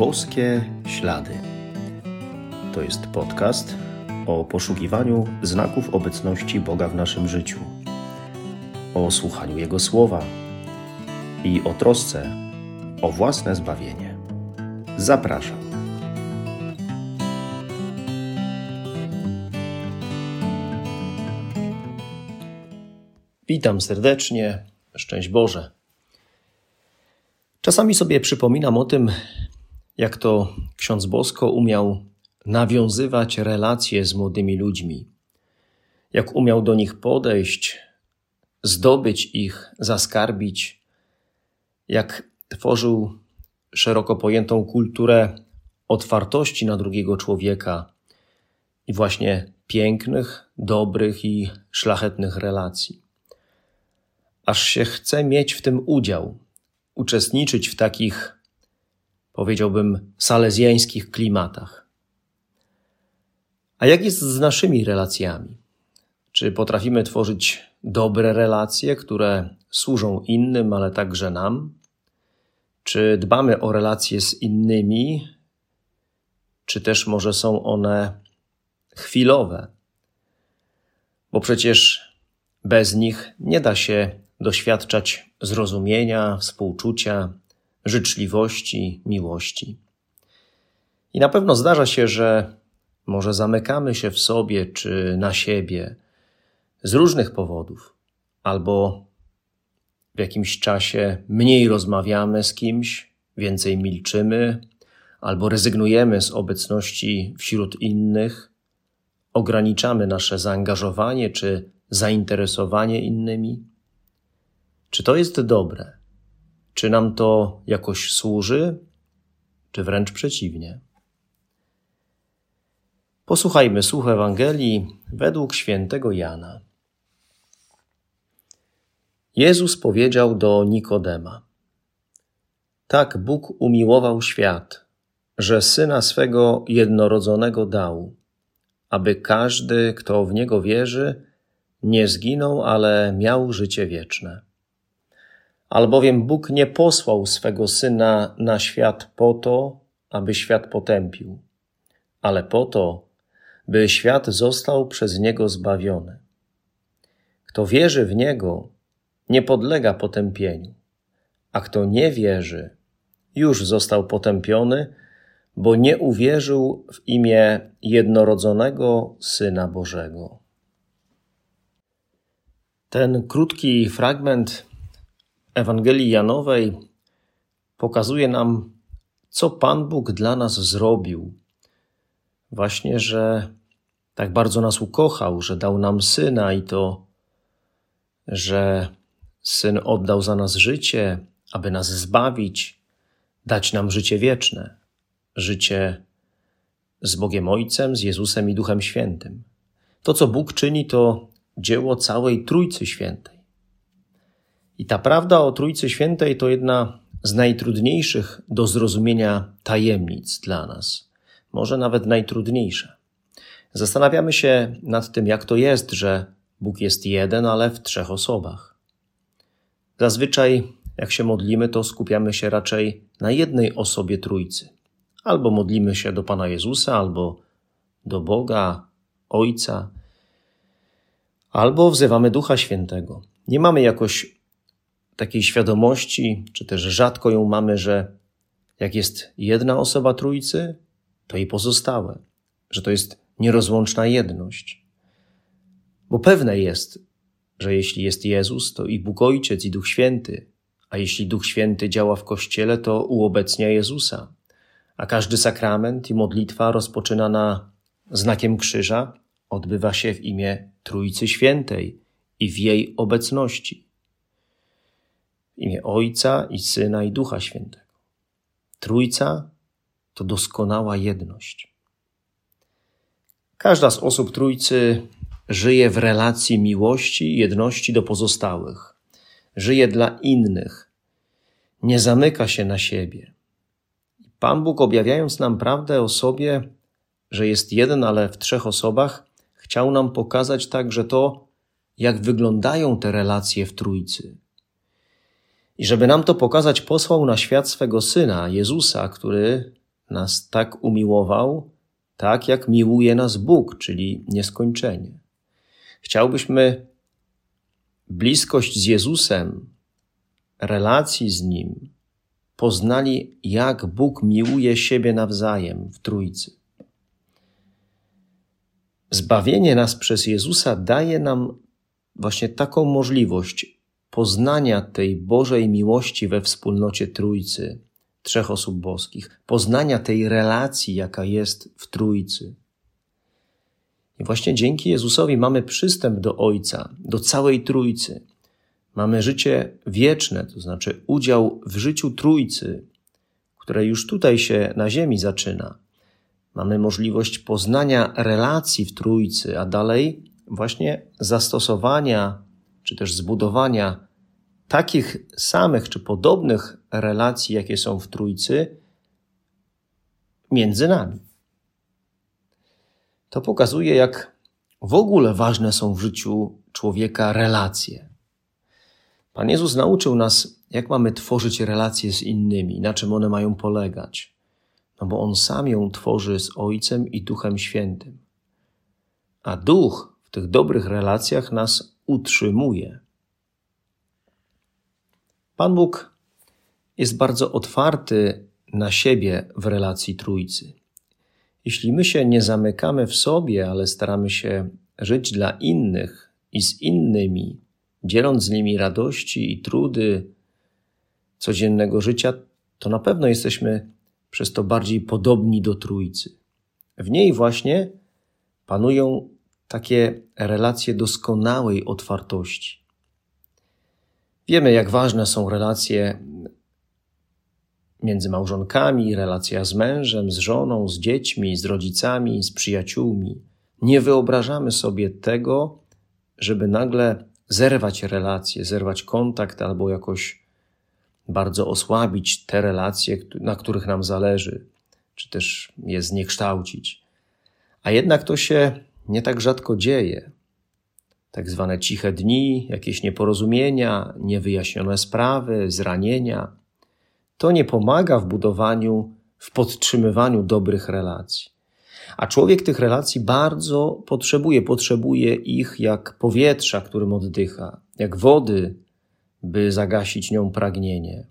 Boskie Ślady. To jest podcast o poszukiwaniu znaków obecności Boga w naszym życiu, o słuchaniu Jego słowa i o trosce o własne zbawienie. Zapraszam. Witam serdecznie. Szczęść Boże. Czasami sobie przypominam o tym, jak to ksiądz Bosko umiał nawiązywać relacje z młodymi ludźmi, jak umiał do nich podejść, zdobyć ich, zaskarbić, jak tworzył szeroko pojętą kulturę otwartości na drugiego człowieka i właśnie pięknych, dobrych i szlachetnych relacji. Aż się chce mieć w tym udział, uczestniczyć w takich, powiedziałbym, salezjańskich klimatach. A jak jest z naszymi relacjami? Czy potrafimy tworzyć dobre relacje, które służą innym, ale także nam? Czy dbamy o relacje z innymi, czy też może są one chwilowe? Bo przecież bez nich nie da się doświadczać zrozumienia, współczucia, życzliwości, miłości. I na pewno zdarza się, że może zamykamy się w sobie czy na siebie z różnych powodów, albo w jakimś czasie mniej rozmawiamy z kimś, więcej milczymy, albo rezygnujemy z obecności wśród innych, ograniczamy nasze zaangażowanie czy zainteresowanie innymi. Czy to jest dobre? Czy nam to jakoś służy, czy wręcz przeciwnie? Posłuchajmy słów Ewangelii według świętego Jana. Jezus powiedział do Nikodema: Tak Bóg umiłował świat, że syna swego jednorodzonego dał, aby każdy, kto w niego wierzy, nie zginął, ale miał życie wieczne. Albowiem Bóg nie posłał swego Syna na świat po to, aby świat potępił, ale po to, by świat został przez Niego zbawiony. Kto wierzy w Niego, nie podlega potępieniu, a kto nie wierzy, już został potępiony, bo nie uwierzył w imię jednorodzonego Syna Bożego. Ten krótki fragment Ewangelii Janowej pokazuje nam, co Pan Bóg dla nas zrobił. Właśnie, że tak bardzo nas ukochał, że dał nam syna i to, że syn oddał za nas życie, aby nas zbawić, dać nam życie wieczne, życie z Bogiem Ojcem, z Jezusem i Duchem Świętym. To, co Bóg czyni, to dzieło całej Trójcy Świętej. I ta prawda o Trójcy Świętej to jedna z najtrudniejszych do zrozumienia tajemnic dla nas, może nawet najtrudniejsza. Zastanawiamy się nad tym, jak to jest, że Bóg jest jeden, ale w trzech osobach. Zazwyczaj, jak się modlimy, to skupiamy się raczej na jednej osobie Trójcy. Albo modlimy się do Pana Jezusa, albo do Boga, Ojca, albo wzywamy Ducha Świętego. Nie mamy jakoś takiej świadomości, czy też rzadko ją mamy, że jak jest jedna osoba Trójcy, to i pozostałe, że to jest nierozłączna jedność. Bo pewne jest, że jeśli jest Jezus, to i Bóg Ojciec, i Duch Święty, a jeśli Duch Święty działa w Kościele, to uobecnia Jezusa. A każdy sakrament i modlitwa rozpoczynana znakiem krzyża odbywa się w imię Trójcy Świętej i w jej obecności imię Ojca i Syna i Ducha Świętego. Trójca to doskonała jedność. Każda z osób Trójcy żyje w relacji miłości i jedności do pozostałych. Żyje dla innych. Nie zamyka się na siebie. Pan Bóg, objawiając nam prawdę o sobie, że jest jeden, ale w trzech osobach, chciał nam pokazać także to, jak wyglądają te relacje w Trójcy. I żeby nam to pokazać, posłał na świat swego syna, Jezusa, który nas tak umiłował, tak jak miłuje nas Bóg, czyli nieskończenie. Chciałbyśmy bliskość z Jezusem, relacji z Nim, poznali, jak Bóg miłuje siebie nawzajem w Trójcy. Zbawienie nas przez Jezusa daje nam właśnie taką możliwość poznania tej Bożej miłości we wspólnocie Trójcy, trzech osób boskich, poznania tej relacji, jaka jest w Trójcy. I właśnie dzięki Jezusowi mamy przystęp do Ojca, do całej Trójcy. Mamy życie wieczne, to znaczy udział w życiu Trójcy, które już tutaj się na ziemi zaczyna. Mamy możliwość poznania relacji w Trójcy, a dalej właśnie zastosowania czy też zbudowania takich samych czy podobnych relacji, jakie są w Trójcy, między nami. To pokazuje, jak w ogóle ważne są w życiu człowieka relacje. Pan Jezus nauczył nas, jak mamy tworzyć relacje z innymi, na czym one mają polegać, no bo On sam ją tworzy z Ojcem i Duchem Świętym. A Duch w tych dobrych relacjach nas utrzymuje. Pan Bóg jest bardzo otwarty na siebie w relacji Trójcy. Jeśli my się nie zamykamy w sobie, ale staramy się żyć dla innych i z innymi, dzieląc z nimi radości i trudy codziennego życia, to na pewno jesteśmy przez to bardziej podobni do Trójcy. W niej właśnie panują takie relacje doskonałej otwartości. Wiemy, jak ważne są relacje między małżonkami, relacja z mężem, z żoną, z dziećmi, z rodzicami, z przyjaciółmi. Nie wyobrażamy sobie tego, żeby nagle zerwać relacje, zerwać kontakt albo jakoś bardzo osłabić te relacje, na których nam zależy, czy też je zniekształcić. A jednak to się nie tak rzadko dzieje. Tak zwane ciche dni, jakieś nieporozumienia, niewyjaśnione sprawy, zranienia to nie pomaga w budowaniu, w podtrzymywaniu dobrych relacji. A człowiek tych relacji bardzo potrzebuje, potrzebuje ich jak powietrza, którym oddycha, jak wody, by zagasić nią pragnienie.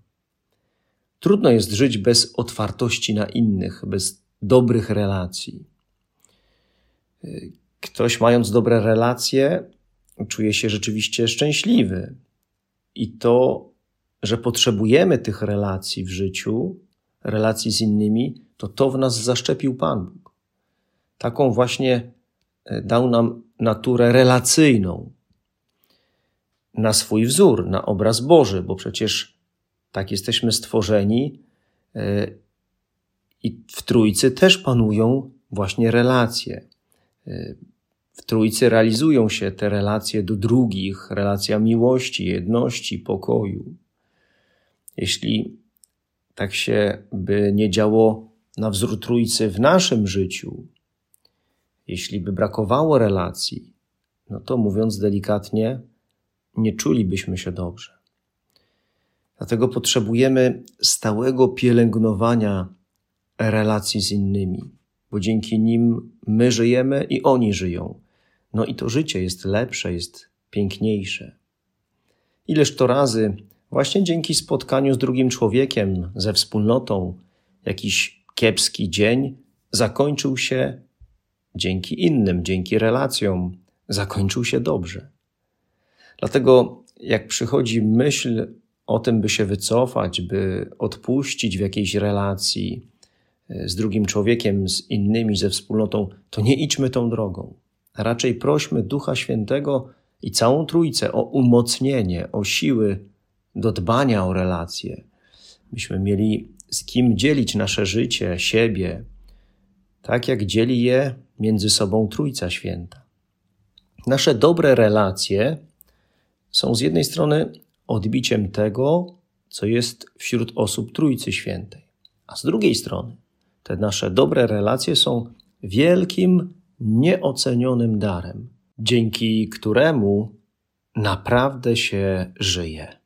Trudno jest żyć bez otwartości na innych, bez dobrych relacji. Ktoś mając dobre relacje, czuje się rzeczywiście szczęśliwy. I to że potrzebujemy tych relacji w życiu, relacji z innymi, to to w nas zaszczepił Pan Bóg. Taką właśnie e, dał nam naturę relacyjną, na swój wzór, na obraz Boży, bo przecież tak jesteśmy stworzeni e, i w Trójcy też panują właśnie relacje. W Trójcy realizują się te relacje do drugich, relacja miłości, jedności, pokoju. Jeśli tak się by nie działo na wzór Trójcy w naszym życiu, jeśli by brakowało relacji, no to mówiąc delikatnie, nie czulibyśmy się dobrze. Dlatego potrzebujemy stałego pielęgnowania relacji z innymi, bo dzięki nim my żyjemy i oni żyją. No i to życie jest lepsze, jest piękniejsze. Ileż to razy Właśnie dzięki spotkaniu z drugim człowiekiem, ze wspólnotą, jakiś kiepski dzień zakończył się dzięki innym, dzięki relacjom, zakończył się dobrze. Dlatego, jak przychodzi myśl o tym, by się wycofać, by odpuścić w jakiejś relacji e, z drugim człowiekiem, z innymi, ze wspólnotą, to nie idźmy tą drogą. Raczej prośmy Ducha Świętego i całą Trójcę o umocnienie, o siły do dbania o relacje, byśmy mieli z kim dzielić nasze życie, siebie, tak jak dzieli je między sobą Trójca Święta. Nasze dobre relacje są z jednej strony odbiciem tego, co jest wśród osób Trójcy Świętej, a z drugiej strony te nasze dobre relacje są wielkim, nieocenionym darem, dzięki któremu naprawdę się żyje.